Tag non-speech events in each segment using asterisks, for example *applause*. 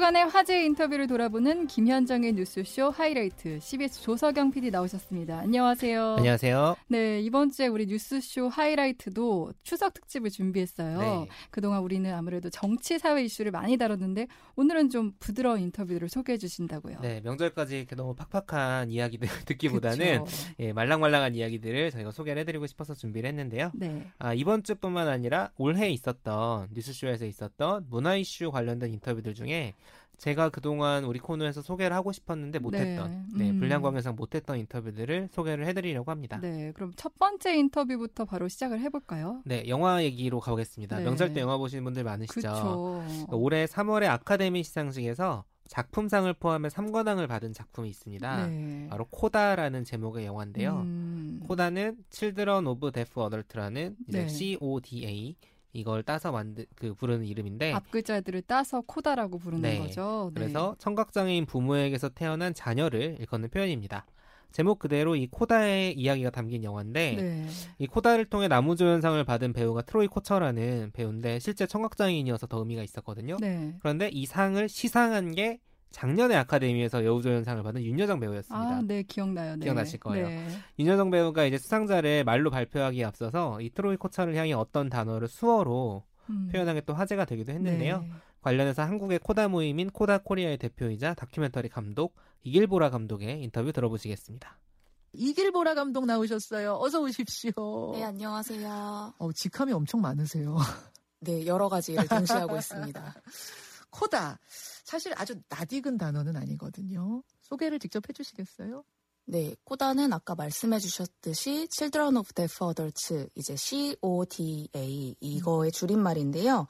주간의 화제 인터뷰를 돌아보는 김현정의 뉴스쇼 하이라이트 CBS 조석영 PD 나오셨습니다. 안녕하세요. 안녕하세요. 네, 이번 주에 우리 뉴스쇼 하이라이트도 추석 특집을 준비했어요. 네. 그동안 우리는 아무래도 정치 사회 이슈를 많이 다뤘는데 오늘은 좀 부드러운 인터뷰를 소개해 주신다고요. 네, 명절까지 이렇게 너무 팍팍한 이야기들 *laughs* 듣기보다는 예, 말랑말랑한 이야기들을 저희가 소개를 해 드리고 싶어서 준비를 했는데요. 네. 아, 이번 주뿐만 아니라 올해 있었던 뉴스쇼에서 있었던 문화 이슈 관련된 인터뷰들 중에 제가 그동안 우리 코너에서 소개를 하고 싶었는데 못했던, 네, 네 음. 불량광에상 못했던 인터뷰들을 소개를 해드리려고 합니다. 네, 그럼 첫 번째 인터뷰부터 바로 시작을 해볼까요? 네, 영화 얘기로 가보겠습니다. 네. 명절 때 영화 보시는 분들 많으시죠? 그쵸. 올해 3월에 아카데미 시상식에서 작품상을 포함해 3관왕을 받은 작품이 있습니다. 네. 바로 코다라는 제목의 영화인데요. 음. 코다는 Children of Deaf Adult라는 네. CODA 이걸 따서 만든 그 부르는 이름인데 앞 글자들을 따서 코다라고 부르는 네. 거죠. 네. 그래서 청각장애인 부모에게서 태어난 자녀를 일컫는 표현입니다. 제목 그대로 이 코다의 이야기가 담긴 영화인데 네. 이 코다를 통해 나무조연상을 받은 배우가 트로이 코처라는 배우인데 실제 청각장애인이어서 더 의미가 있었거든요. 네. 그런데 이 상을 시상한 게 작년에 아카데미에서 여우조연상을 받은 윤여정 배우였습니다. 아, 네, 기억나요. 네. 기억나실 거예요. 네. 윤여정 배우가 이제 수상자를 말로 발표하기에 앞서서 이 트로이 코처를 향해 어떤 단어를 수어로 음. 표현한 게 또 화제가 되기도 했는데요. 네. 관련해서 한국의 CODA 모임인 코다 코리아의 대표이자 다큐멘터리 감독 이길보라 감독의 인터뷰 들어보시겠습니다. 이길보라 감독 나오셨어요. 어서 오십시오. 네, 안녕하세요. 어, 직함이 엄청 많으세요. 네, 여러 가지 를 동시하고 있습니다. *laughs* CODA. 사실 아주 낯익은 단어는 아니거든요. 소개를 직접 해주시겠어요? 네, 코다는 아까 말씀해 주셨듯이 Children of Deaf Adults, 이제 CODA, 이거의 줄임말인데요.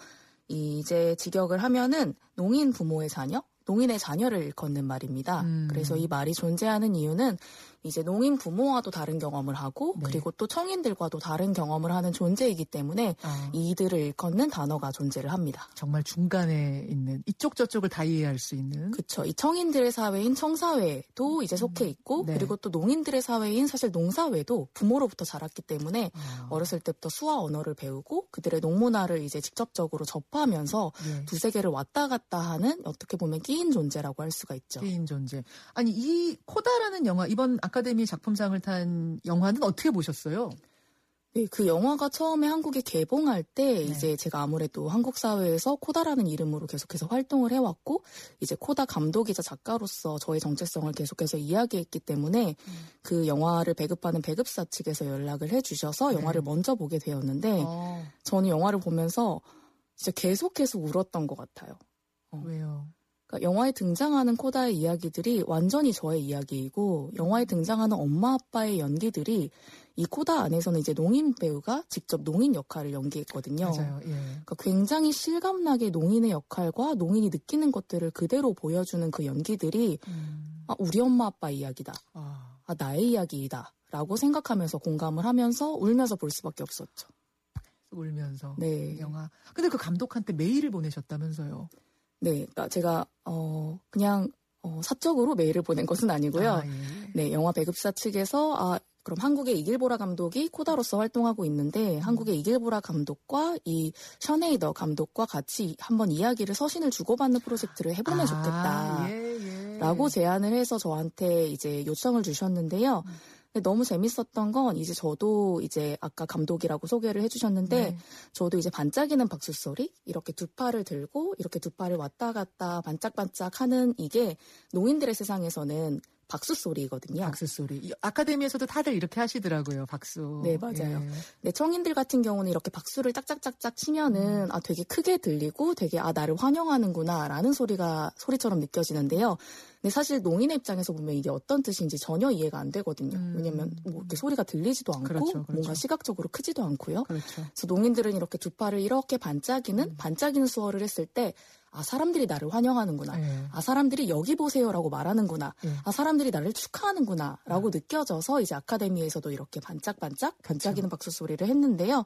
이제 직역을 하면은 농인 부모의 자녀? 농인의 자녀를 일컫는 말입니다. 음. 그래서 이 말이 존재하는 이유는 이제 농인 부모와도 다른 경험을 하고 네. 그리고 또 청인들과도 다른 경험을 하는 존재이기 때문에 아. 이들을 일컫는 단어가 존재를 합니다. 정말 중간에 있는 이쪽 저쪽을 다 이해할 수 있는. 그렇죠. 이 청인들의 사회인 청사회도 이제 속해 있고 네. 그리고 또 농인들의 사회인 사실 농사회도 부모로부터 자랐기 때문에 아. 어렸을 때부터 수와 언어를 배우고 그들의 농문화를 이제 직접적으로 접하면서 네. 두세 개를 왔다 갔다 하는 어떻게 보면 끼인 존재라고 할 수가 있죠. 끼인 존재. 아니 이 코다라는 영화 이번 아 카데미 작품상을 탄 영화는 어떻게 보셨어요? 네, 그 영화가 처음에 한국에 개봉할 때 네. 이제 제가 아무래도 한국 사회에서 코다라는 이름으로 계속해서 활동을 해왔고 이제 코다 감독이자 작가로서 저의 정체성을 계속해서 이야기했기 때문에 음. 그 영화를 배급하는 배급사 측에서 연락을 해주셔서 네. 영화를 먼저 보게 되었는데 어. 저는 영화를 보면서 진짜 계속해서 울었던 것 같아요. 어. 왜요? 그러니까 영화에 등장하는 코다의 이야기들이 완전히 저의 이야기이고 영화에 등장하는 엄마 아빠의 연기들이 이 코다 안에서는 이제 농인 배우가 직접 농인 역할을 연기했거든요. 맞아요. 예. 그러니까 굉장히 실감나게 농인의 역할과 농인이 느끼는 것들을 그대로 보여주는 그 연기들이 음. 아, 우리 엄마 아빠 이야기다. 아. 아, 나의 이야기이다. 라고 생각하면서 공감을 하면서 울면서 볼 수밖에 없었죠. 울면서 네. 영화. 근데 그 감독한테 메일을 보내셨다면서요? 네, 그러니까 제가 어 그냥 어, 사적으로 메일을 보낸 것은 아니고요. 아, 예. 네, 영화 배급사 측에서 아 그럼 한국의 이길보라 감독이 코다로서 활동하고 있는데 음. 한국의 이길보라 감독과 이 셔네이더 감독과 같이 한번 이야기를 서신을 주고받는 프로젝트를 해보면 아, 좋겠다. 예, 예. 라고 제안을 해서 저한테 이제 요청을 주셨는데요. 음. 너무 재밌었던 건 이제 저도 이제 아까 감독이라고 소개를 해주셨는데 네. 저도 이제 반짝이는 박수 소리 이렇게 두 팔을 들고 이렇게 두 팔을 왔다 갔다 반짝반짝 하는 이게 노인들의 세상에서는 박수 소리거든요. 박수 소리. 아카데미에서도 다들 이렇게 하시더라고요. 박수. 네, 맞아요. 예. 네, 청인들 같은 경우는 이렇게 박수를 짝짝짝짝 치면은 음. 아 되게 크게 들리고 되게 아 나를 환영하는구나라는 소리가 소리처럼 느껴지는데요. 근데 사실 농인의 입장에서 보면 이게 어떤 뜻인지 전혀 이해가 안 되거든요. 음. 왜냐면 뭐 이렇게 소리가 들리지도 않고 그렇죠, 그렇죠. 뭔가 시각적으로 크지도 않고요. 그렇죠. 그래서 농인들은 이렇게 두 팔을 이렇게 반짝이는 음. 반짝이는 수어를 했을 때 아, 사람들이 나를 환영하는구나. 네. 아, 사람들이 여기 보세요라고 말하는구나. 네. 아, 사람들이 나를 축하하는구나라고 네. 느껴져서 이제 아카데미에서도 이렇게 반짝반짝 반짝이는 그렇죠. 박수 소리를 했는데요.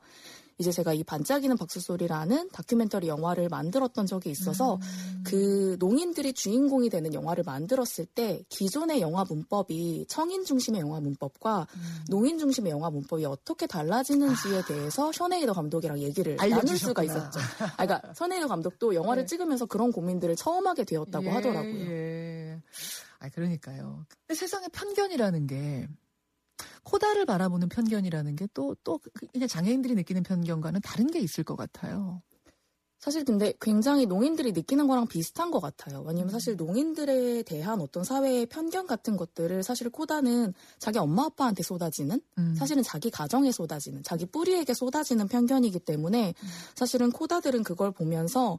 이제 제가 이 반짝이는 박수 소리라는 다큐멘터리 영화를 만들었던 적이 있어서 음. 그 농인들이 주인공이 되는 영화를 만들었을 때 기존의 영화 문법이 청인 중심의 영화 문법과 음. 농인 중심의 영화 문법이 어떻게 달라지는지에 아. 대해서 셔네이더 감독이랑 얘기를 나눌 수가 있었죠. 아, 그러니까 셔네이더 감독도 영화를 네. 찍으면서 그런 고민들을 처음 하게 되었다고 예, 하더라고요. 예. 아, 그러니까요. 근데 세상에 편견이라는 게 코다를 바라보는 편견이라는 게 또, 또, 그냥 장애인들이 느끼는 편견과는 다른 게 있을 것 같아요. 사실 근데 굉장히 농인들이 느끼는 거랑 비슷한 것 같아요. 왜냐면 음. 사실 농인들에 대한 어떤 사회의 편견 같은 것들을 사실 코다는 자기 엄마 아빠한테 쏟아지는 음. 사실은 자기 가정에 쏟아지는 자기 뿌리에게 쏟아지는 편견이기 때문에 음. 사실은 코다들은 그걸 보면서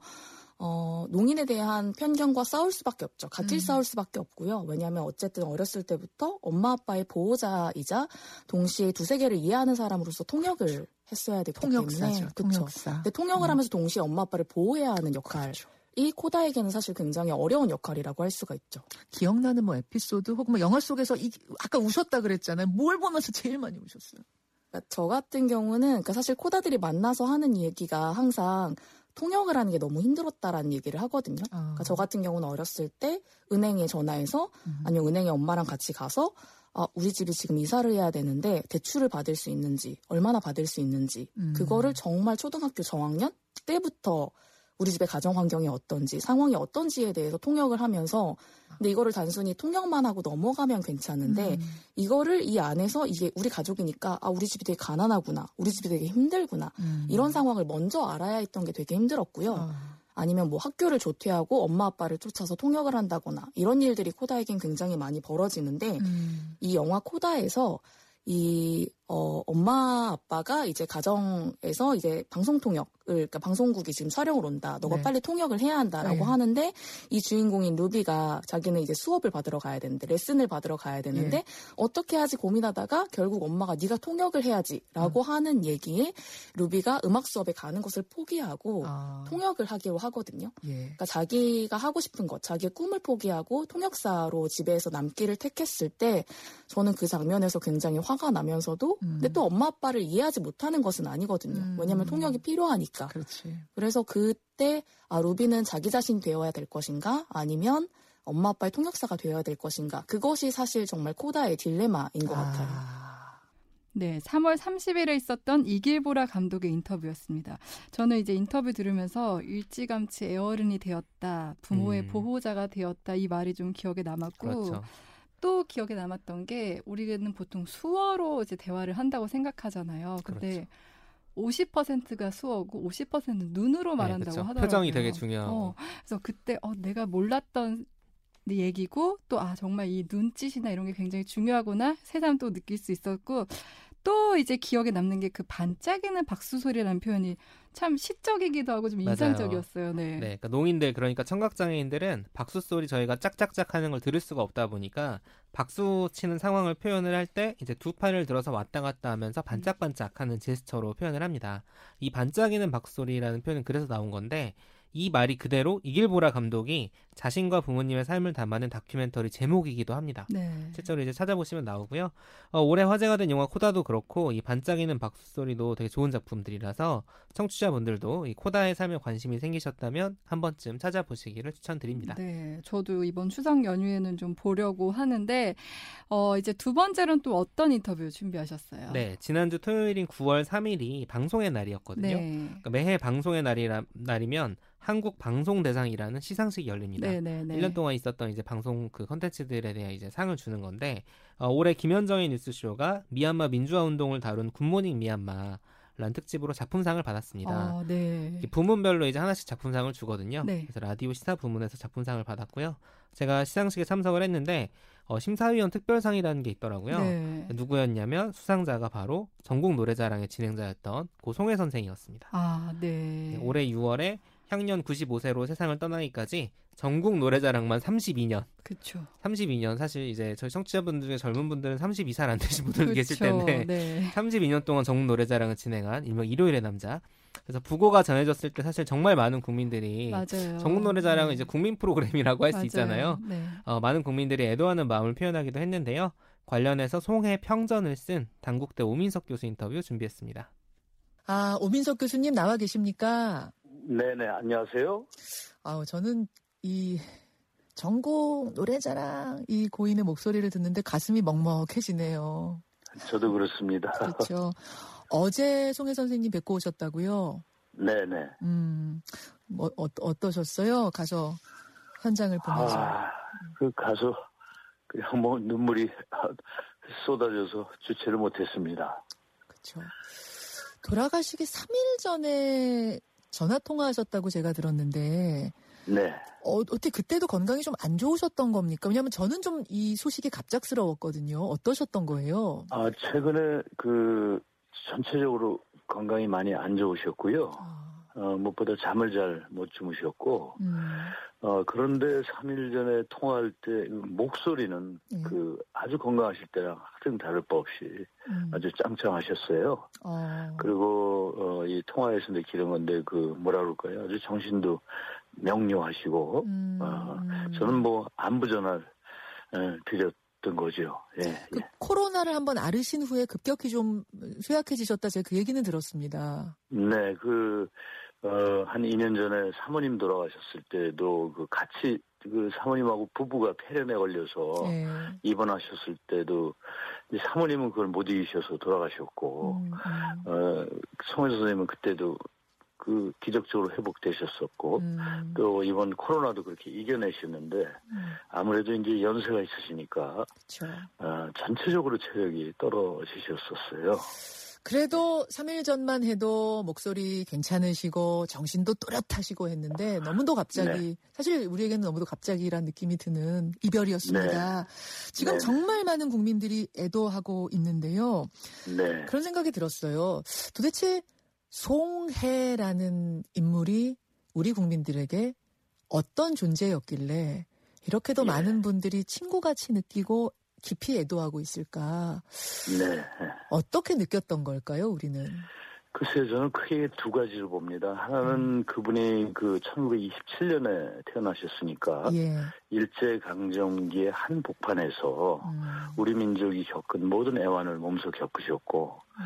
어, 농인에 대한 편견과 싸울 수밖에 없죠. 같이 음. 싸울 수밖에 없고요. 왜냐하면 어쨌든 어렸을 때부터 엄마 아빠의 보호자이자 동시에 두세 개를 이해하는 사람으로서 통역을 했어야 되기 통역사죠. 때문에 통역사. 근데 통역을 음. 하면서 동시에 엄마 아빠를 보호해야 하는 역할. 그렇죠. 이 코다에게는 사실 굉장히 어려운 역할이라고 할 수가 있죠. 기억나는 뭐 에피소드 혹은 뭐 영화 속에서 이, 아까 우셨다 그랬잖아요. 뭘 보면서 제일 많이 우셨어요? 그러니까 저 같은 경우는 그러니까 사실 코다들이 만나서 하는 얘기가 항상 통역을 하는 게 너무 힘들었다라는 얘기를 하거든요. 어. 그러니까 저 같은 경우는 어렸을 때 은행에 전화해서 음. 아니면 은행에 엄마랑 같이 가서 아, 우리 집이 지금 이사를 해야 되는데 대출을 받을 수 있는지 얼마나 받을 수 있는지 음. 그거를 정말 초등학교 저학년 때부터 우리 집의 가정 환경이 어떤지 상황이 어떤지에 대해서 통역을 하면서 근데 이거를 단순히 통역만 하고 넘어가면 괜찮은데 음. 이거를 이 안에서 이게 우리 가족이니까 아 우리 집이 되게 가난하구나 우리 집이 되게 힘들구나 음. 이런 상황을 먼저 알아야 했던 게 되게 힘들었고요. 어. 아니면 뭐 학교를 조퇴하고 엄마 아빠를 쫓아서 통역을 한다거나 이런 일들이 코다에겐 굉장히 많이 벌어지는데 음. 이 영화 코다에서 이 어, 엄마 아빠가 이제 가정에서 이제 방송 통역을 그러니까 방송국이 지금 촬영을 온다. 너가 네. 빨리 통역을 해야 한다라고 네. 하는데 이 주인공인 루비가 자기는 이제 수업을 받으러 가야 되는데 레슨을 받으러 가야 되는데 네. 어떻게 하지 고민하다가 결국 엄마가 네가 통역을 해야지라고 음. 하는 얘기에 루비가 음악 수업에 가는 것을 포기하고 아. 통역을 하기로 하거든요. 예. 그러니까 자기가 하고 싶은 것, 자기의 꿈을 포기하고 통역사로 집에서 남기를 택했을 때 저는 그 장면에서 굉장히 화가 나면서도 음. 근데 또 엄마 아빠를 이해하지 못하는 것은 아니거든요. 음. 왜냐하면 통역이 필요하니까. 그렇지. 그래서 그때 아 루비는 자기 자신 되어야 될 것인가 아니면 엄마 아빠의 통역사가 되어야 될 것인가 그것이 사실 정말 코다의 딜레마인 것 아. 같아요. 네, 3월 30일에 있었던 이길보라 감독의 인터뷰였습니다. 저는 이제 인터뷰 들으면서 일찌감치 애어른이 되었다, 부모의 음. 보호자가 되었다 이 말이 좀 기억에 남았고 그렇죠. 또 기억에 남았던 게 우리는 보통 수어로 이제 대화를 한다고 생각하잖아요. 근데 그렇죠. 50%가 수어고 50%는 눈으로 네, 말한다고 네, 하더라고요. 표정이 되게 중요하고. 어, 그래서 그때 어, 내가 몰랐던 얘기고 또 아 정말 이 눈짓이나 이런 게 굉장히 중요하구나 새삼 또 느낄 수 있었고 또 이제 기억에 남는 게 그 반짝이는 박수 소리라는 표현이 참 시적이기도 하고 좀 인상적이었어요. 네. 네. 그러니까 농인들 그러니까 청각 장애인들은 박수 소리 저희가 짝짝짝 하는 걸 들을 수가 없다 보니까 박수 치는 상황을 표현을 할 때 이제 두 팔을 들어서 왔다 갔다 하면서 반짝반짝 하는 제스처로 표현을 합니다. 이 반짝이는 박수 소리라는 표현은 그래서 나온 건데 이 말이 그대로 이길보라 감독이 자신과 부모님의 삶을 담아낸 다큐멘터리 제목이기도 합니다. 네. 실제로 이제 찾아보시면 나오고요. 어, 올해 화제가 된 영화 코다도 그렇고 이 반짝이는 박수 소리도 되게 좋은 작품들이라서 청취자분들도 이 코다의 삶에 관심이 생기셨다면 한 번쯤 찾아보시기를 추천드립니다. 네, 저도 이번 추석 연휴에는 좀 보려고 하는데 어, 이제 두 번째로는 또 어떤 인터뷰 준비하셨어요? 네, 지난주 토요일인 9월 3일이 방송의 날이었거든요. 네. 그러니까 매해 방송의 날이라, 날이면 한국 방송 대상이라는 시상식이 열립니다. 네네네. 1년 동안 있었던 이제 방송 그 컨텐츠들에 대한 이제 상을 주는 건데 어, 올해 김현정의 뉴스쇼가 미얀마 민주화 운동을 다룬 굿모닝 미얀마 라는 특집으로 작품상을 받았습니다. 아, 네. 부문별로 이제 하나씩 작품상을 주거든요. 네. 그래서 라디오 시사 부문에서 작품상을 받았고요. 제가 시상식에 참석을 했는데 어, 심사위원 특별상이라는 게 있더라고요. 네. 누구였냐면 수상자가 바로 전국 노래자랑의 진행자였던 고송혜 선생이었습니다. 아, 네. 네 올해 6월에 향년 95세로 세상을 떠나기까지 전국 노래자랑만 32년. 그렇죠. 32년 사실 이제 저희 청취자분들 중에 젊은 분들은 32살 안 되신 분들 계실 텐데 네. 32년 동안 전국 노래자랑을 진행한 일명 일요일의 남자. 그래서 부고가 전해졌을 때 사실 정말 많은 국민들이 맞아요. 전국 노래자랑은 네. 이제 국민 프로그램이라고 할 수 있잖아요. 네. 어, 많은 국민들이 애도하는 마음을 표현하기도 했는데요. 관련해서 송해 평전을 쓴 당국대 오민석 교수 인터뷰 준비했습니다. 아, 오민석 교수님 나와 계십니까? 네네, 안녕하세요. 아, 저는 이 전국 노래자랑 이 고인의 목소리를 듣는데 가슴이 먹먹해지네요. 저도 그렇습니다. 그렇죠. 어제 송혜 선생님 뵙고 오셨다고요? 네네. 음, 뭐, 어, 어떠셨어요? 가서 현장을 보면서. 아, 그 가서 그냥 뭐 눈물이 *laughs* 쏟아져서 주체를 못했습니다. 그렇죠. 돌아가시기 3일 전에 전화 통화하셨다고 제가 들었는데. 네. 어, 어떻게 그때도 건강이 좀 안 좋으셨던 겁니까? 왜냐하면 저는 좀 이 소식이 갑작스러웠거든요. 어떠셨던 거예요? 아 최근에 그 전체적으로 건강이 많이 안 좋으셨고요. 아. 어, 무엇보다 잠을 잘 못 주무셨고, 음. 어, 그런데 3일 전에 통화할 때 목소리는 예. 그 아주 건강하실 때랑 하등 다를 바 없이 음. 아주 짱짱하셨어요. 어. 그리고, 어, 이 통화에서 느끼는 건데 그 뭐라 그럴까요? 아주 정신도 명료하시고, 음. 어, 저는 뭐 안부 전화를 예, 드렸 던 거죠. 예, 그 예. 코로나를 한번 앓으신 후에 급격히 좀 쇠약해지셨다 제가 그 얘기는 들었습니다. 네, 그 어, 한 2년 전에 사모님 돌아가셨을 때도 그 같이 그 사모님하고 부부가 폐렴에 걸려서 네. 입원하셨을 때도 사모님은 그걸 못 이기셔서 돌아가셨고 음, 음. 어, 송혜 선생님은 그때도 그 기적적으로 회복되셨었고 음. 또 이번 코로나도 그렇게 이겨내셨는데 음. 아무래도 이제 연세가 있으시니까 어, 전체적으로 체력이 떨어지셨었어요. 그래도 3일 전만 해도 목소리 괜찮으시고 정신도 또렷하시고 했는데 너무도 갑자기 네. 사실 우리에게는 너무도 갑자기란 느낌이 드는 이별이었습니다. 네. 지금 네. 정말 많은 국민들이 애도하고 있는데요. 네. 그런 생각이 들었어요. 도대체 송해라는 인물이 우리 국민들에게 어떤 존재였길래 이렇게도 예. 많은 분들이 친구같이 느끼고 깊이 애도하고 있을까? 네. 어떻게 느꼈던 걸까요, 우리는? 글쎄요, 저는 크게 두 가지를 봅니다. 하나는 음. 그분이 그 1927년에 태어나셨으니까 예. 일제 강점기의 한 복판에서 음. 우리 민족이 겪은 모든 애환을 몸소 겪으셨고 음.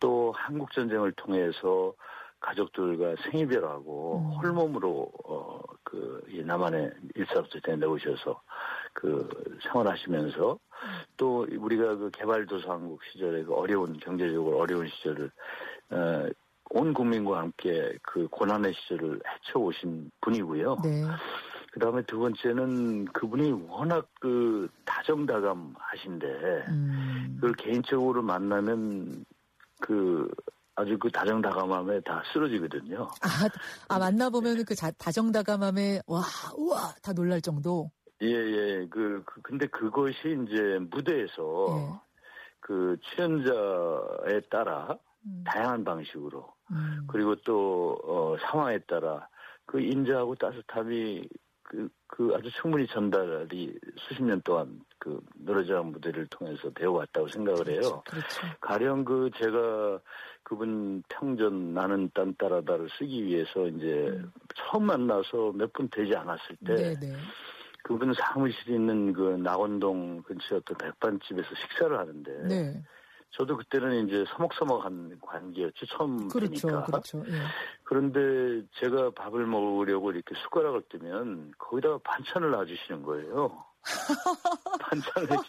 또 한국 전쟁을 통해서 가족들과 생이별하고 음. 홀몸으로 어 그 남한에 일사부터 내오셔서 그 생활하시면서 또 우리가 그 개발도상국 시절에 그 어려운 경제적으로 어려운 시절을 어, 온 국민과 함께 그 고난의 시절을 헤쳐오신 분이고요. 네. 그 다음에 두 번째는 그분이 워낙 그 다정다감 하신데, 음. 그걸 개인적으로 만나면 그 아주 그 다정다감함에 다 쓰러지거든요. 아, 아 만나보면 그 자, 다정다감함에 와, 우와, 다 놀랄 정도? 예, 예. 그, 그 근데 그것이 이제 무대에서 예. 그 출연자에 따라 음. 다양한 방식으로 음. 그리고 또 어, 상황에 따라 그 인자하고 따뜻함이 그, 그 아주 충분히 전달이 수십 년 동안 그 노래자랑 무대를 통해서 배워왔다고 생각을 해요. 그렇죠, 그렇죠. 가령 그 제가 그분 평전 나는 딴 따라다를 쓰기 위해서 이제 음. 처음 만나서 몇 분 되지 않았을 때 네네. 그분 사무실이 있는 그 낙원동 근처 어떤 백반집에서 식사를 하는데 네. 저도 그때는 이제 서먹서먹한 관계였죠. 처음 그렇죠, 뵈니까. 그렇죠. 예. 그런데 제가 밥을 먹으려고 이렇게 숟가락을 뜨면 거기다가 반찬을 놔주시는 거예요. *laughs* 반찬을 이렇게.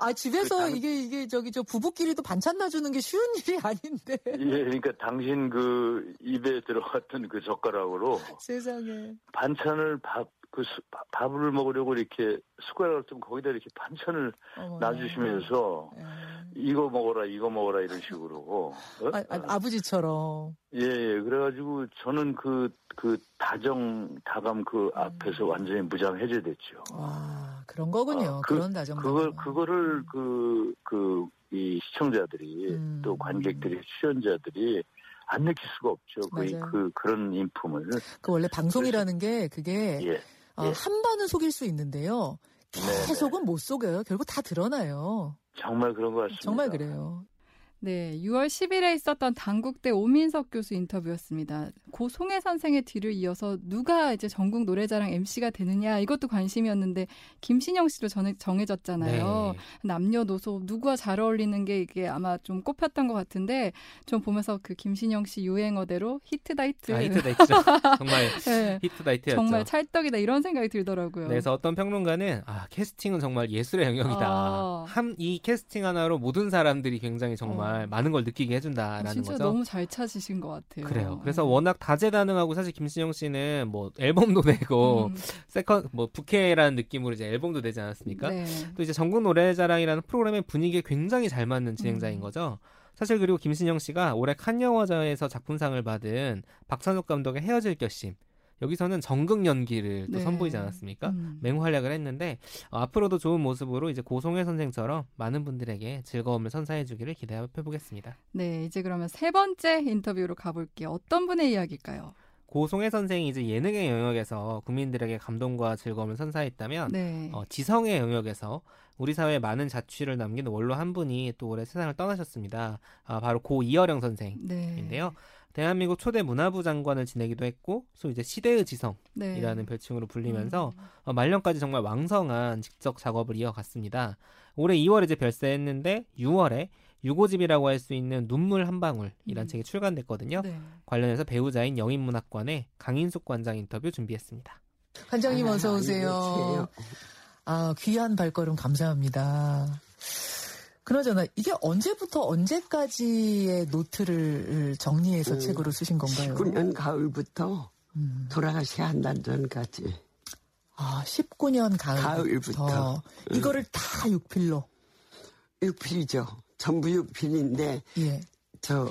아 집에서 그 당... 이게 이게 저기 저 부부끼리도 반찬 놔주는 게 쉬운 일이 아닌데. 예, 그러니까 당신 그 입에 들어갔던 그 젓가락으로 *laughs* 세상에 반찬을 밥 그 수, 밥을 먹으려고 이렇게 숟가락을 좀 거기다 이렇게 반찬을 어머나. 놔주시면서 예. 이거 먹어라 이거 먹어라 이런 식으로 어? 아, 아, 버지처럼 예, 예 그래가지고 저는 그그 다정 다감 그 음. 앞에서 완전히 무장 해제됐죠. 와 그런 거군요. 아, 그, 런 다정 그걸 그거를 그 그 이 시청자들이 음. 또 관객들이 출연자들이 안 느낄 수가 없죠. 그, 그, 그런 인품을. 그 원래 방송이라는 게 그게 예. 어, 예. 한 번은 속일 수 있는데요. 계속은 못 속여요. 결국 다 드러나요. 정말 그런 것 같습니다. 정말 그래요. 네, 6월 10일에 있었던 당국대 오민석 교수 인터뷰였습니다. 고 송혜 선생의 뒤를 이어서 누가 이제 전국 노래자랑 MC가 되느냐 이것도 관심이었는데 김신영 씨로 전 정해졌잖아요. 네. 남녀노소 누구와 잘 어울리는 게 이게 아마 좀 꼽혔던 것 같은데 좀 보면서 그 김신영 씨 유행어대로 히트다 히트. 아, 히트다 히트. 정말 *laughs* 네. 히트다 히트였죠. 정말 찰떡이다 이런 생각이 들더라고요. 네, 그래서 어떤 평론가는 아 캐스팅은 정말 예술의 영역이다. 아. 한이 캐스팅 하나로 모든 사람들이 굉장히 정말 어. 많은 걸 느끼게 해준다라는 진짜 거죠. 너무 잘 찾으신 것 같아요. 그래요. 그래서 워낙 다재다능하고 사실 김신영 씨는 뭐 앨범도 내고 음. second 뭐 부캐라는 느낌으로 이제 앨범도 내지 않았습니까? 네. 또 이제 전국 노래자랑이라는 프로그램의 분위기에 굉장히 잘 맞는 진행자인 음. 거죠. 사실 그리고 김신영 씨가 올해 칸 영화제에서 작품상을 받은 박찬욱 감독의 헤어질 결심 여기서는 정극 연기를 또 네. 선보이지 않았습니까? 음. 맹활약을 했는데 어, 앞으로도 좋은 모습으로 이제 고송혜 선생처럼 많은 분들에게 즐거움을 선사해주기를 기대해 보겠습니다. 네, 이제 그러면 세 번째 인터뷰로 가볼게요. 어떤 분의 이야기일까요? 고송혜 선생이 이제 예능의 영역에서 국민들에게 감동과 즐거움을 선사했다면 네. 어, 지성의 영역에서 우리 사회에 많은 자취를 남긴 원로 한 분이 또 올해 세상을 떠나셨습니다. 아, 바로 고 이어령 선생인데요. 네. 대한민국 초대 문화부 장관을 지내기도 했고, 소 이제 시대의 지성이라는 네. 별칭으로 불리면서 음. 어, 말년까지 정말 왕성한 직접 작업을 이어갔습니다. 올해 2월에 이제 별세했는데 6월에 유고집이라고 할 수 있는 눈물 한 방울이란 음. 책이 출간됐거든요. 네. 관련해서 배우자인 영인문학관의 강인숙 관장 인터뷰 준비했습니다. 관장님 아, 어서 오세요. 아, 귀한 발걸음 감사합니다. 그나저나 이게 언제부터 언제까지의 노트를 정리해서 음, 책으로 쓰신 건가요? 19년 가을부터 음. 돌아가시 한달 전까지. 아, 19년 가을부터. 가을부터. 이거를 다 6필로. 6필이죠. 전부 6필인데 예. 저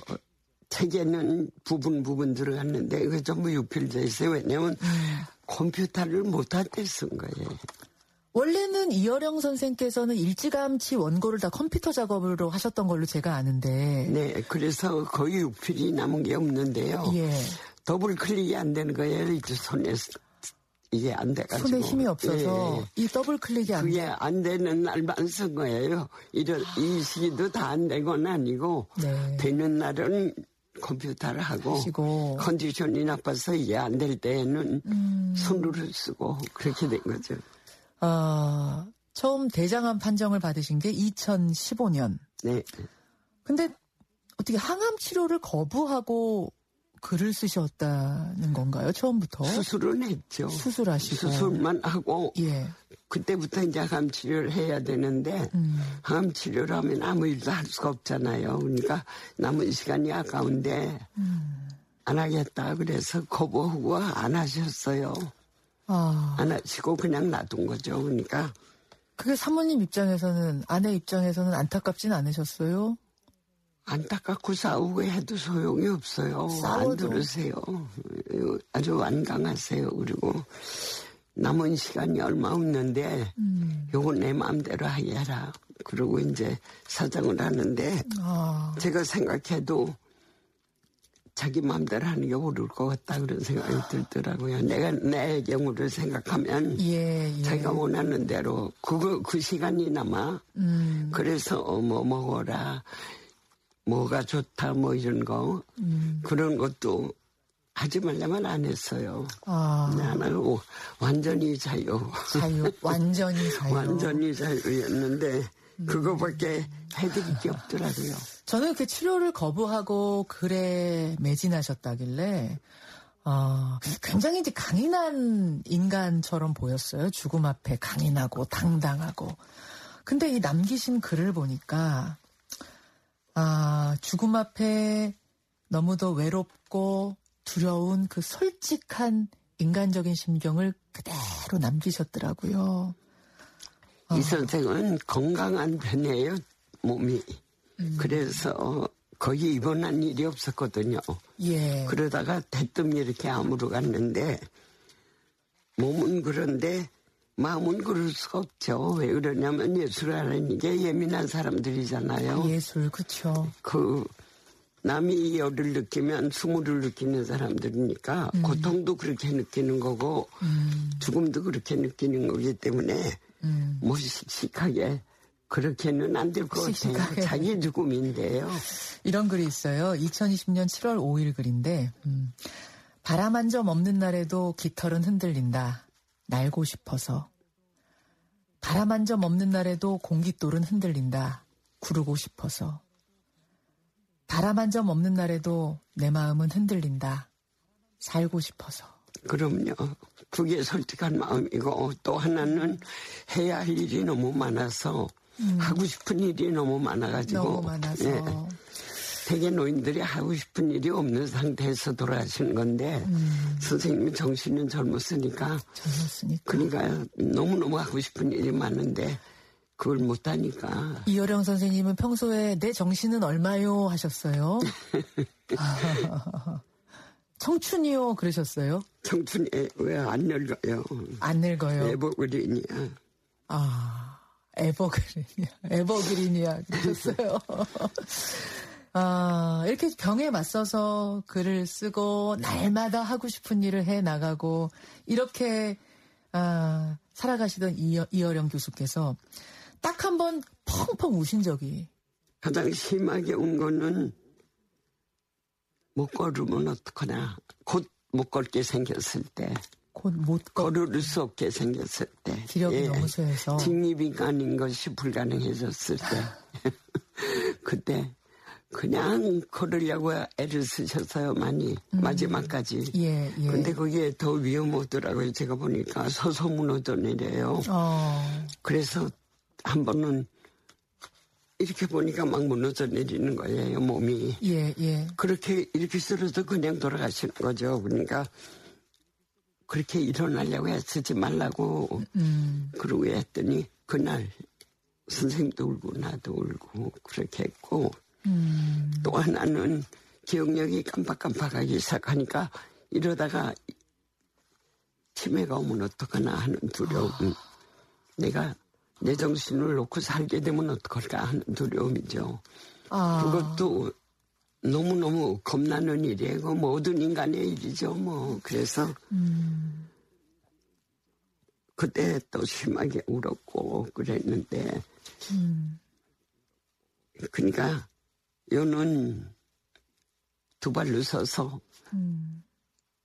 책에는 부분 부분 들어갔는데 이거 전부 6필 돼 있어요. 왜냐면 음. 컴퓨터를 못할 때쓴 거예요. 원래는 이어령 선생께서는 일찌감치 원고를 다 컴퓨터 작업으로 하셨던 걸로 제가 아는데. 네, 그래서 거의 육필이 남은 게 없는데요. 예. 더블 클릭이 안 되는 거예요. 이제 손에 이게 안 돼가지고. 손에 힘이 없어서 예. 이 더블 클릭이 안 그게 안 되는 날만 쓴 거예요. 이런 이 시기도 다안 되건 아니고 네. 되는 날은 컴퓨터를 하고 하시고. 컨디션이 나빠서 이게 안 될 때에는 음. 손으로 쓰고 그렇게 된 거죠. 아, 처음 대장암 판정을 받으신 게 2015년. 네. 근데 어떻게 항암 치료를 거부하고 글을 쓰셨다는 건가요? 처음부터? 수술은 했죠. 수술하시고. 수술만 하고. 예. 그때부터 이제 항암 치료를 해야 되는데 음. 항암 치료를 하면 아무 일도 할 수가 없잖아요. 그러니까 남은 시간이 아까운데 음. 안 하겠다 그래서 거부하고 안 하셨어요. 아. 안 하시고 그냥 놔둔 거죠. 그러니까. 그게 사모님 입장에서는, 아내 입장에서는 안타깝진 않으셨어요? 안타깝고 싸우고 해도 소용이 없어요. 싸워도. 안 들으세요. 아주 완강하세요. 그리고 남은 시간이 얼마 없는데, 음. 요건 내 마음대로 하게라. 그러고 이제 사정을 하는데, 아. 제가 생각해도 자기 마음대로 하는 게 옳을 것 같다 그런 생각이 들더라고요. 내가 내 경우를 생각하면 예, 예. 자기가 원하는 대로 그거 그 시간이 남아 음. 그래서 뭐 먹어라 뭐가 좋다 뭐 이런 거 음. 그런 것도 하지 말려면 안 했어요. 아. 나는 완전히 자유. 자유, 완전히 자유. *laughs* 완전히 자유였는데 그거밖에 해드릴 게 없더라고요. 저는 그 치료를 거부하고 글에 매진하셨다길래 어, 굉장히 이제 강인한 인간처럼 보였어요. 죽음 앞에 강인하고 당당하고. 근데 이 남기신 글을 보니까 아, 죽음 앞에 너무도 외롭고 두려운 그 솔직한 인간적인 심경을 그대로 남기셨더라고요. 이 선생은 건강한 편이에요, 몸이. 음. 그래서 거의 입원한 일이 없었거든요. 예. 그러다가 대뜸 이렇게 암으로 갔는데 몸은 그런데 마음은 그럴 수가 없죠. 왜 그러냐면 예술하는 게 예민한 사람들이잖아요. 예술, 그렇죠. 그 남이 열을 느끼면 수모를 느끼는 사람들이니까 음. 고통도 그렇게 느끼는 거고 음. 죽음도 그렇게 느끼는 거기 때문에 음. 무식하게 그렇게는 안 될 것 같아요. 자기 죽음인데요. 이런 글이 있어요. 2020년 7월 5일 글인데 음. 바람 한 점 없는 날에도 깃털은 흔들린다. 날고 싶어서. 바람 한 점 없는 날에도 공깃돌은 흔들린다. 구르고 싶어서. 바람 한 점 없는 날에도 내 마음은 흔들린다. 살고 싶어서. 그럼요. 그게 솔직한 마음이고 또 하나는 해야 할 일이 너무 많아서 음. 하고 싶은 일이 너무 많아가지고 너무 많아서 예. 대개 노인들이 하고 싶은 일이 없는 상태에서 돌아가시는 건데 음. 선생님이 정신은 젊었으니까 젊었으니까 그러니까 너무너무 하고 싶은 일이 많은데 그걸 못하니까 이효령 선생님은 평소에 내 정신은 얼마요 하셨어요? *laughs* 청춘이요 그러셨어요? 청춘이 왜 안 늙어요? 안 늙어요. 에버그린이야. 아 에버그린이야. *laughs* 에버그린이야 그러셨어요. *laughs* 아, 이렇게 병에 맞서서 글을 쓰고 날마다 하고 싶은 일을 해 나가고 이렇게 아, 살아가시던 이어, 이어령 교수께서 딱 한 번 펑펑 우신 적이 가장 심하게 운 거는 못 걸으면 어떡하나 곧못 걷게 생겼을 때. 곧 못 걸을 수 없게 생겼을 때. 기력이 예. 너무 쇠해서. 직립인간인 것이 불가능해졌을 때. *laughs* 그때 그냥 걸으려고 애를 쓰셨어요, 많이. 음. 마지막까지. 예, 예. 근데 그게 더 위험하더라고요. 제가 보니까 서서 무너져 내려요. 어. 그래서 한 번은 이렇게 보니까 막 무너져 내리는 거예요, 몸이. 예, 예. 그렇게, 이렇게 쓰러져 그냥 돌아가시는 거죠. 그러니까, 그렇게 일어나려고 애쓰지 말라고, 음. 그러고 했더니, 그날, 선생님도 울고, 나도 울고, 그렇게 했고, 음. 또 하나는 기억력이 깜빡깜빡하기 시작하니까 이러다가 치매가 오면 어떡하나 하는 두려움. 아. 내가 내 정신을 놓고 살게 되면 어떡할까 하는 두려움이죠. 아. 그것도 너무너무 겁나는 일이에요. 모든 인간의 일이죠. 뭐 그래서 음. 그때 또 심하게 울었고 그랬는데 음. 그러니까 요는 두 발로 서서 음.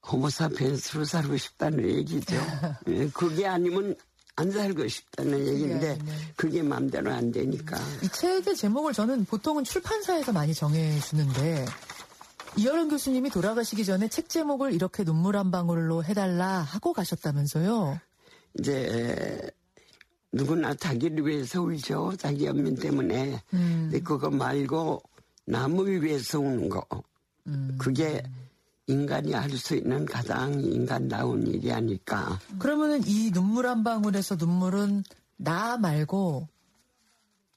호모사피엔스로 살고 싶다는 얘기죠. *laughs* 예, 그게 아니면 안 살고 싶다는 얘기인데 네, 네. 그게 마음대로 안 되니까. 이 책의 제목을 저는 보통은 출판사에서 많이 정해주는데 이여름 교수님이 돌아가시기 전에 책 제목을 이렇게 눈물 한 방울로 해달라 하고 가셨다면서요? 이제 누구나 자기를 위해서 울죠. 자기 연민 때문에. 음. 근데 그거 말고 남을 위해서 우는 거. 음. 그게 인간이 할 수 있는 가장 인간다운 일이 아닐까. 그러면은 이 눈물 한 방울에서 눈물은 나 말고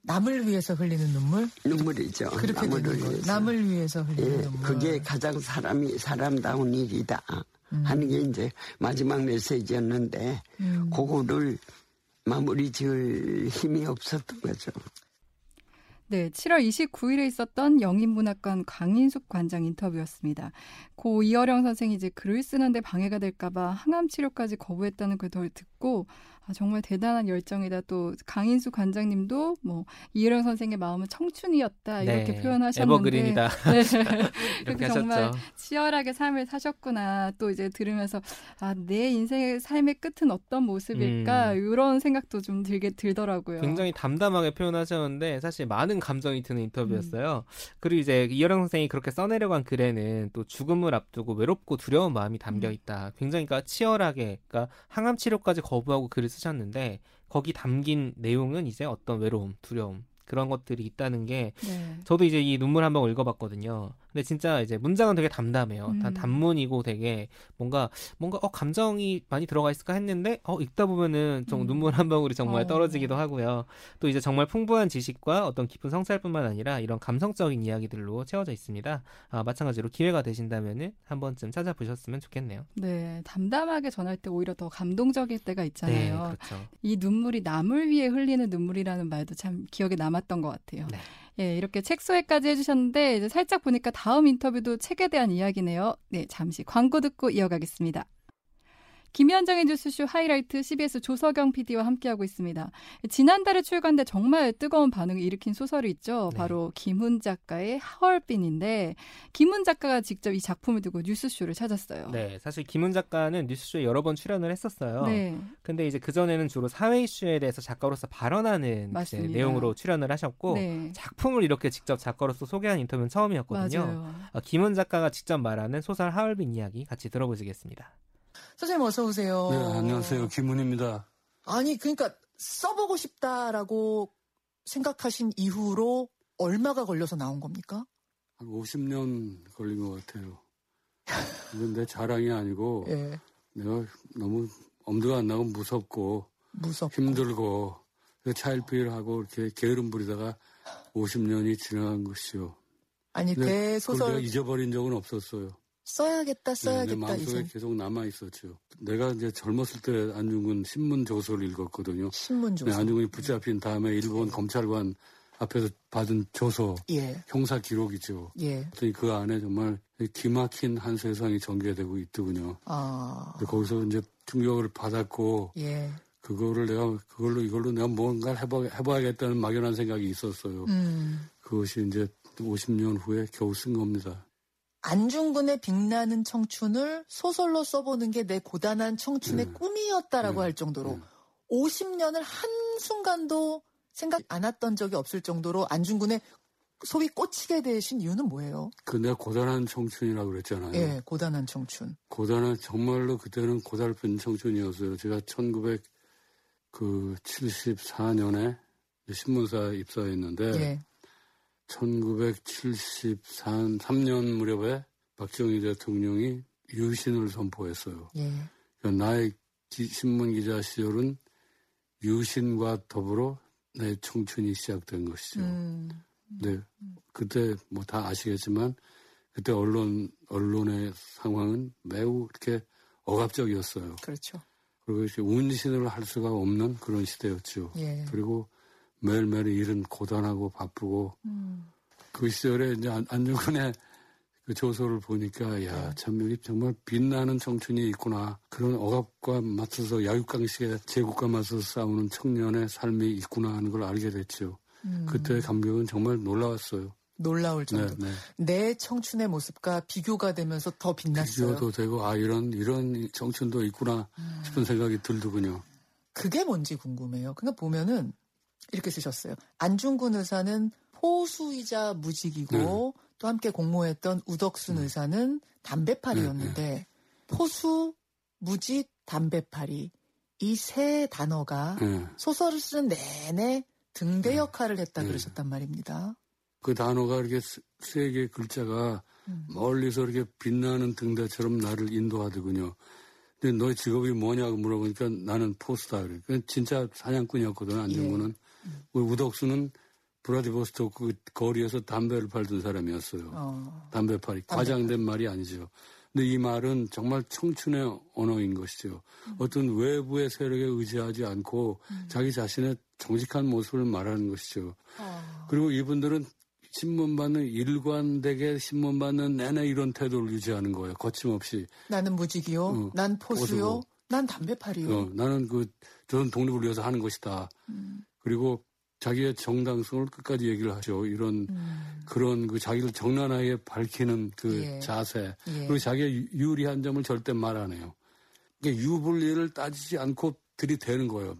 남을 위해서 흘리는 눈물? 눈물이죠. 그렇게 남을 위해서. 남을 위해서 흘리는 예, 눈물. 그게 가장 사람이 사람다운 일이다 음. 하는 게 이제 마지막 메시지였는데 음. 그거를 마무리 지을 힘이 없었던 거죠. 네, 7월 29일에 있었던 영인문학관 강인숙 관장 인터뷰였습니다. 고 이어령 선생이 이제 글을 쓰는데 방해가 될까봐 항암 치료까지 거부했다는 걸 듣고 아, 정말 대단한 열정이다. 또 강인수 관장님도 뭐 이혜령 선생의 마음은 청춘이었다 이렇게 네. 표현하셨는데 에버그린이다. *laughs* 네. 이렇게 정말 하셨죠. 치열하게 삶을 사셨구나. 또 이제 들으면서 아, 내 인생의 삶의 끝은 어떤 모습일까 음. 이런 생각도 좀 들게 들더라고요. 굉장히 담담하게 표현하셨는데 사실 많은 감정이 드는 인터뷰였어요. 음. 그리고 이제 이혜령 선생이 그렇게 써내려간 글에는 또 죽음을 앞두고 외롭고 두려운 마음이 담겨 음. 있다. 굉장히 그러니까 치열하게 그러니까 항암 치료까지 거부하고 글을 쓰셨는데 거기 담긴 내용은 이제 어떤 외로움, 두려움 그런 것들이 있다는 게 네. 저도 이제 이 눈물 한번 읽어봤거든요. 근데 진짜 이제 문장은 되게 담담해요. 음. 다 단문이고 되게 뭔가 뭔가 어 감정이 많이 들어가 있을까 했는데 어 읽다 보면은 좀 음. 눈물 한 방울이 정말 어. 떨어지기도 하고요. 또 이제 정말 풍부한 지식과 어떤 깊은 성찰뿐만 아니라 이런 감성적인 이야기들로 채워져 있습니다. 아, 마찬가지로 기회가 되신다면은 한 번쯤 찾아보셨으면 좋겠네요. 네, 담담하게 전할 때 오히려 더 감동적일 때가 있잖아요. 네, 그렇죠. 이 눈물이 남을 위해 흘리는 눈물이라는 말도 참 기억에 남았던 것 같아요. 네. 예, 이렇게 책 소개까지 해주셨는데 이제 살짝 보니까 다음 인터뷰도 책에 대한 이야기네요. 네, 잠시 광고 듣고 이어가겠습니다. 김현정의 뉴스쇼 하이라이트 CBS 조석영 PD와 함께하고 있습니다. 지난달에 출간돼 정말 뜨거운 반응을 일으킨 소설이 있죠. 네. 바로 김훈 작가의 하얼빈인데 김훈 작가가 직접 이 작품을 두고 뉴스쇼를 찾았어요. 네, 사실 김훈 작가는 뉴스쇼에 여러 번 출연을 했었어요. 네. 근데 이제 그 전에는 주로 사회 이슈에 대해서 작가로서 발언하는 내용으로 출연을 하셨고 네. 작품을 이렇게 직접 작가로서 소개한 인터뷰는 처음이었거든요. 맞아요. 어, 김훈 작가가 직접 말하는 소설 하얼빈 이야기 같이 들어보시겠습니다. 선생님 어서 오세요. 네, 안녕하세요. 김훈입니다. 아니, 그러니까 써보고 싶다라고 생각하신 이후로 얼마가 걸려서 나온 겁니까? 한 50년 걸린 것 같아요. 이건 내 자랑이 아니고 예. 내가 너무 엄두가 안 나고 무섭고, 무섭고. 힘들고 차일피일하고 이렇게 게으름 부리다가 50년이 지나간 것이요. 아니 대소설 내가 잊어버린 적은 없었어요. 써야겠다, 써야겠다. 네, 내 마음속에 이제. 계속 남아 있었죠. 내가 이제 젊었을 때 안중근 신문 조서를 읽었거든요. 신문 조서. 네, 안중근이 붙잡힌 다음에 일본 예. 검찰관 앞에서 받은 조서, 예. 형사 기록이죠. 예. 그 안에 정말 기막힌 한 세상이 전개되고 있더군요. 아. 거기서 이제 충격을 받았고, 예. 그거를 내가 그걸로 이걸로 내가 뭔가를 해봐, 해봐야겠다는 막연한 생각이 있었어요. 음. 그것이 이제 50년 후에 겨우 쓴 겁니다. 안중근의 빛나는 청춘을 소설로 써보는 게 내 고단한 청춘의 네. 꿈이었다라고 네. 할 정도로 네. 50년을 한순간도 생각 안 했던 적이 없을 정도로 안중근의 소위 꽂히게 되신 이유는 뭐예요? 그 내가 고단한 청춘이라고 그랬잖아요. 예, 고단한 청춘. 고단한 정말로 그때는 고달픈 청춘이었어요. 제가 1974년에 신문사 입사했는데 예. 1973년 무렵에 박정희 대통령이 유신을 선포했어요. 예. 그러니까 나의 기, 신문 기자 시절은 유신과 더불어 내 청춘이 시작된 것이죠. 음. 네, 그때 뭐 다 아시겠지만 그때 언론 언론의 상황은 매우 이렇게 억압적이었어요. 그렇죠. 그리고 이렇게 운신을 할 수가 없는 그런 시대였죠. 예. 그리고 매일매일 일은 고단하고 바쁘고 음. 그 시절에 이제 안중근의 그 조서를 보니까 야참 여기 정말 빛나는 청춘이 있구나 그런 억압과 맞서서 야육강식의 제국과 맞서서 싸우는 청년의 삶이 있구나 하는 걸 알게 됐죠. 음. 그때의 감격은 정말 놀라웠어요. 놀라울 정도. 네, 네. 내 청춘의 모습과 비교가 되면서 더 빛났어요. 비교도 되고 아 이런 이런 청춘도 있구나 싶은 음. 생각이 들더군요. 그게 뭔지 궁금해요. 그러니까 보면은 이렇게 쓰셨어요. 안중근 의사는 포수이자 무직이고 네. 또 함께 공모했던 우덕순 네. 의사는 담배팔이였는데 네, 네. 포수, 무직, 담배팔이 이 세 단어가 네. 소설을 쓰는 내내 등대 네. 역할을 했다 그러셨단 말입니다. 그 단어가 이렇게 세 개의 글자가 음. 멀리서 이렇게 빛나는 등대처럼 나를 인도하더군요. 근데 너의 직업이 뭐냐고 물어보니까 나는 포스다. 그래. 그 진짜 사냥꾼이었거든, 안중근은. 예. 우리 우덕수는 브라디보스토크 거리에서 담배를 팔던 사람이었어요. 어. 담배 팔이 과장된 말이 아니죠. 근데 이 말은 정말 청춘의 언어인 것이죠. 음. 어떤 외부의 세력에 의지하지 않고 음. 자기 자신의 정직한 모습을 말하는 것이죠. 어. 그리고 이분들은 신문 받는 일관되게 신문 받는 내내 이런 태도를 유지하는 거예요. 거침없이. 나는 무직이요. 어, 난 포수요. 포수고. 난 담배팔이요. 어, 나는 그 저는 독립을 위해서 하는 것이다. 음. 그리고 자기의 정당성을 끝까지 얘기를 하죠. 이런 음. 그런 그 자기를 정난하게 밝히는 그 예. 자세 예. 그리고 자기의 유리한 점을 절대 말 안 해요. 그러니까 유불리를 따지지 않고 들이대는 거예요.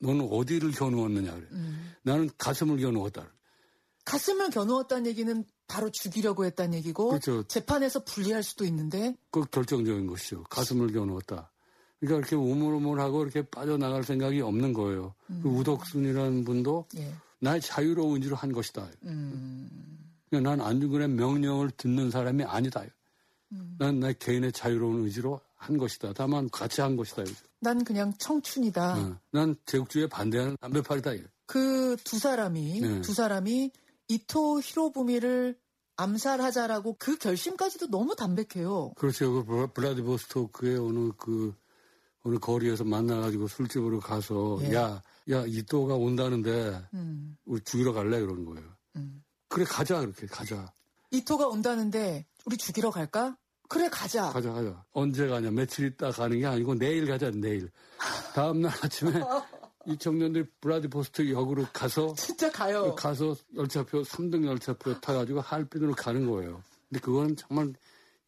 너는 어디를 겨누었느냐 그래. 음. 나는 가슴을 겨누었다. 가슴을 겨누었다는 얘기는 바로 죽이려고 했다는 얘기고 그렇죠. 재판에서 불리할 수도 있는데 그 결정적인 것이죠. 가슴을 겨누었다. 그러니까 이렇게 우물우물하고 이렇게 빠져나갈 생각이 없는 거예요. 그 음. 그 우덕순이라는 분도 예. 나의 자유로운 의지로 한 것이다. 음. 그러니까 난 안중근의 명령을 듣는 사람이 아니다. 음. 난 나의 개인의 자유로운 의지로 한 것이다. 다만 같이 한 것이다. 난 그냥 청춘이다. 어. 난 제국주의에 반대하는 담배팔이다. 그 두 사람이 네. 두 사람이 이토 히로부미를 암살하자라고 그 결심까지도 너무 담백해요. 그렇죠. 그 블라디보스토크의 어느 그 어느 거리에서 만나가지고 술집으로 가서 예. 야, 야, 이또가 온다는데 음. 우리 죽이러 갈래? 그러는 거예요. 음. 그래, 가자. 그렇게 가자. 이토가 온다는데 우리 죽이러 갈까? 그래 가자. 가자 가자. 언제 가냐 며칠 있다 가는 게 아니고 내일 가자 내일. 다음 날 *laughs* 아침에 이 청년들이 브라디포스트 역으로 가서 *laughs* 진짜 가요. 가서 열차표 3등 열차표 타가지고 할빈으로 가는 거예요. 근데 그건 정말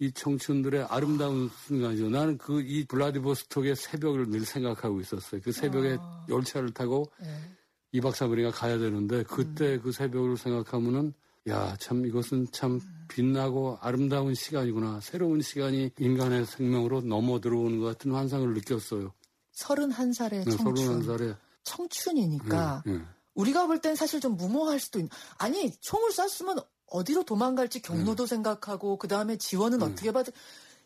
이 청춘들의 아름다운 순간이죠. 나는 그 이 블라디보스톡의 새벽을 늘 생각하고 있었어요. 그 새벽에 아. 열차를 타고 네. 2박 3일이가 가야 되는데 그때 음. 그 새벽을 생각하면은 야, 참 이것은 참 빛나고 아름다운 시간이구나. 새로운 시간이 인간의 생명으로 넘어 들어오는 것 같은 환상을 느꼈어요. 31살의 청춘. 네, 31살에. 청춘이니까 네, 네. 우리가 볼 땐 사실 좀 무모할 수도 있는. 아니, 총을 쐈으면 어디로 도망갈지 경로도 네. 생각하고 그 다음에 지원은 네. 어떻게 받을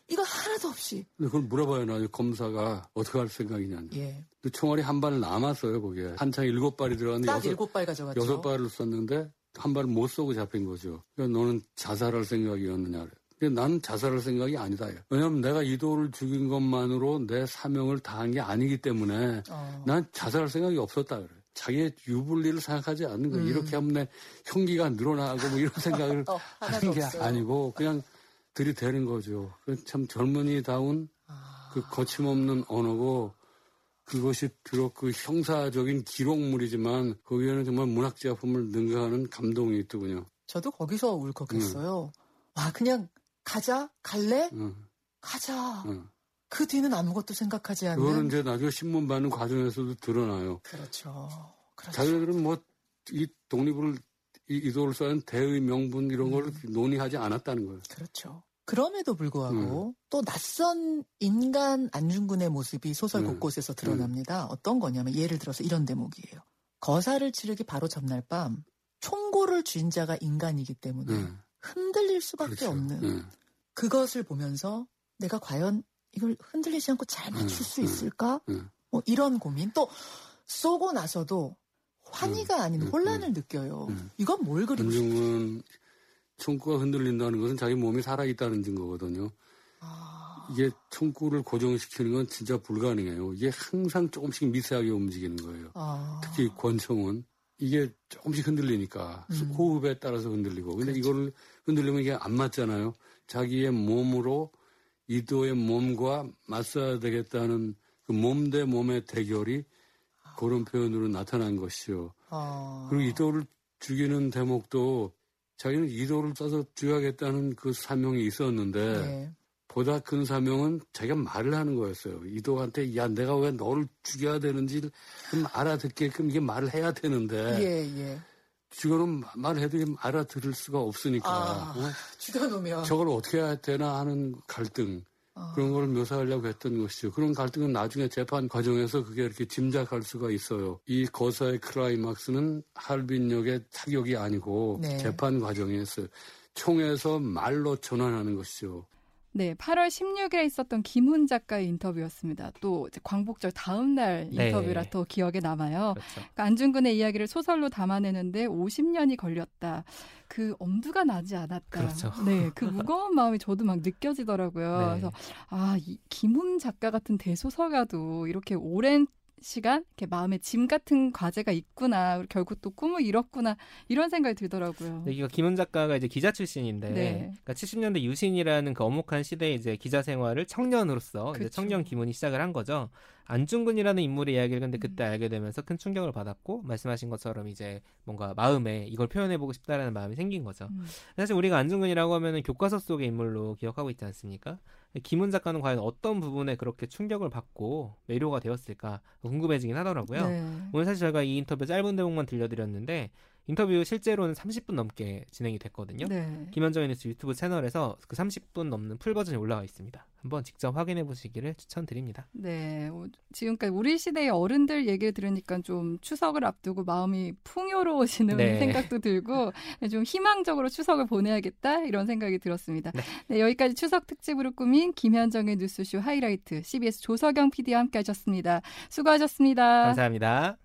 이거 하나도 없이. 근데 그걸 물어봐요, 나 검사가 어떻게 할 생각이냐. 예. 근데 총알이 한 발 남았어요, 거기에. 한창 일곱 발이 들어갔는데. 딱 일곱 발 가져갔죠. 여섯 발을 썼는데 한 발을 못 쏘고 잡힌 거죠. 그러니까 너는 자살할 생각이었느냐. 근데 나는 자살할 생각이 아니다. 왜냐하면 내가 이도를 죽인 것만으로 내 사명을 다한 게 아니기 때문에 어. 난 자살할 생각이 없었다 그래. 자기의 유불리를 생각하지 않는 거예요. 음. 이렇게 하면 내 형기가 늘어나고 뭐 이런 생각을 어, 하는 게 없어요. 아니고 그냥 들이대는 거죠. 참 젊은이다운 아. 그 거침없는 언어고 그것이 비록 그 형사적인 기록물이지만 거기에는 정말 문학 작품을 능가하는 감동이 있더군요. 저도 거기서 울컥했어요. 응. 와 그냥 가자 갈래 응. 가자. 응. 그 뒤는 아무것도 생각하지 않는. 그거는 이제 나중에 신문 받는 과정에서도 드러나요. 그렇죠. 그렇죠. 자기들은 뭐 이 독립을 이 이도를 쌓은 대의 명분 이런 걸 논의하지 않았다는 거예요. 그렇죠. 그럼에도 불구하고 음. 또 낯선 인간 안중근의 모습이 소설 음. 곳곳에서 드러납니다. 음. 어떤 거냐면 예를 들어서 이런 대목이에요. 거사를 치르기 바로 전날 밤 총고를 쥔 자가 인간이기 때문에 음. 흔들릴 수밖에 그렇죠. 없는 음. 그것을 보면서 내가 과연 이걸 흔들리지 않고 잘 맞출 음. 수 있을까? 뭐 이런 고민 또 쏘고 나서도 환희가 아닌 혼란을 느껴요. 이건 뭘 그리고 싶은 총구가 흔들린다는 것은 자기 몸이 살아있다는 증거거든요. 아... 이게 총구를 고정시키는 건 진짜 불가능해요. 이게 항상 조금씩 미세하게 움직이는 거예요. 아... 특히 권총은 이게 조금씩 흔들리니까 음. 호흡에 따라서 흔들리고. 근데 그렇죠. 이거를 흔들리면 이게 안 맞잖아요. 자기의 몸으로 이도의 몸과 맞서야 되겠다는 그 몸 대 몸의 대결이 그런 표현으로 나타난 것이요. 아... 그리고 이도를 죽이는 대목도 자기는 이도를 써서 죽여야겠다는 그 사명이 있었는데 네. 보다 큰 사명은 자기가 말을 하는 거였어요. 이도한테 야 내가 왜 너를 죽여야 되는지 좀 알아듣게끔 이게 말을 해야 되는데 예, 예. 죽여놓으면 말해도 알아들을 수가 없으니까 아, 어? 죽여놓으면 저걸 어떻게 해야 되나 하는 갈등 아. 그런 걸 묘사하려고 했던 것이죠. 그런 갈등은 나중에 재판 과정에서 그게 이렇게 짐작할 수가 있어요. 이 거사의 클라이막스는 할빈역의 타격이 아니고 네. 재판 과정에서 총에서 말로 전환하는 것이죠. 네, 8월 16일에 있었던 김훈 작가의 인터뷰였습니다. 또 광복절 다음 날 네. 인터뷰라 네. 더 기억에 남아요. 그렇죠. 그러니까 안중근의 이야기를 소설로 담아내는데 50년이 걸렸다. 그 엄두가 나지 않았다. 그렇죠. 네, *laughs* 그 무거운 마음이 저도 막 느껴지더라고요. 네. 그래서 아, 이 김훈 작가 같은 대소설가도 이렇게 오랜 시간 이렇게 마음에 짐 같은 과제가 있구나 결국 또 꿈을 이뤘구나 이런 생각이 들더라고요. 네, 이거 김은 작가가 이제 기자 출신인데 네. 그러니까 70년대 유신이라는 그 엄혹한 시대에 이제 기자 생활을 청년으로서 그렇죠. 이제 청년 김은이 시작을 한 거죠. 안중근이라는 인물의 이야기를 근데 그때 음. 알게 되면서 큰 충격을 받았고 말씀하신 것처럼 이제 뭔가 마음에 이걸 표현해보고 싶다라는 마음이 생긴 거죠. 음. 사실 우리가 안중근이라고 하면은 교과서 속의 인물로 기억하고 있지 않습니까? 김훈 작가는 과연 어떤 부분에 그렇게 충격을 받고 매료가 되었을까 궁금해지긴 하더라고요. 네. 오늘 사실 저희가 이 인터뷰 짧은 대목만 들려드렸는데 인터뷰 실제로는 30분 넘게 진행이 됐거든요. 네. 김현정의 뉴스 유튜브 채널에서 그 30분 넘는 full 버전이 올라와 있습니다. 한번 직접 확인해 보시기를 추천드립니다. 네. 지금까지 우리 시대의 어른들 얘기를 들으니까 좀 추석을 앞두고 마음이 풍요로워지는 네. 생각도 들고 *laughs* 좀 희망적으로 추석을 보내야겠다 이런 생각이 들었습니다. 네. 네. 여기까지 추석 특집으로 꾸민 김현정의 뉴스쇼 하이라이트 CBS 조석영 PD와 함께 하셨습니다. 수고하셨습니다. 감사합니다.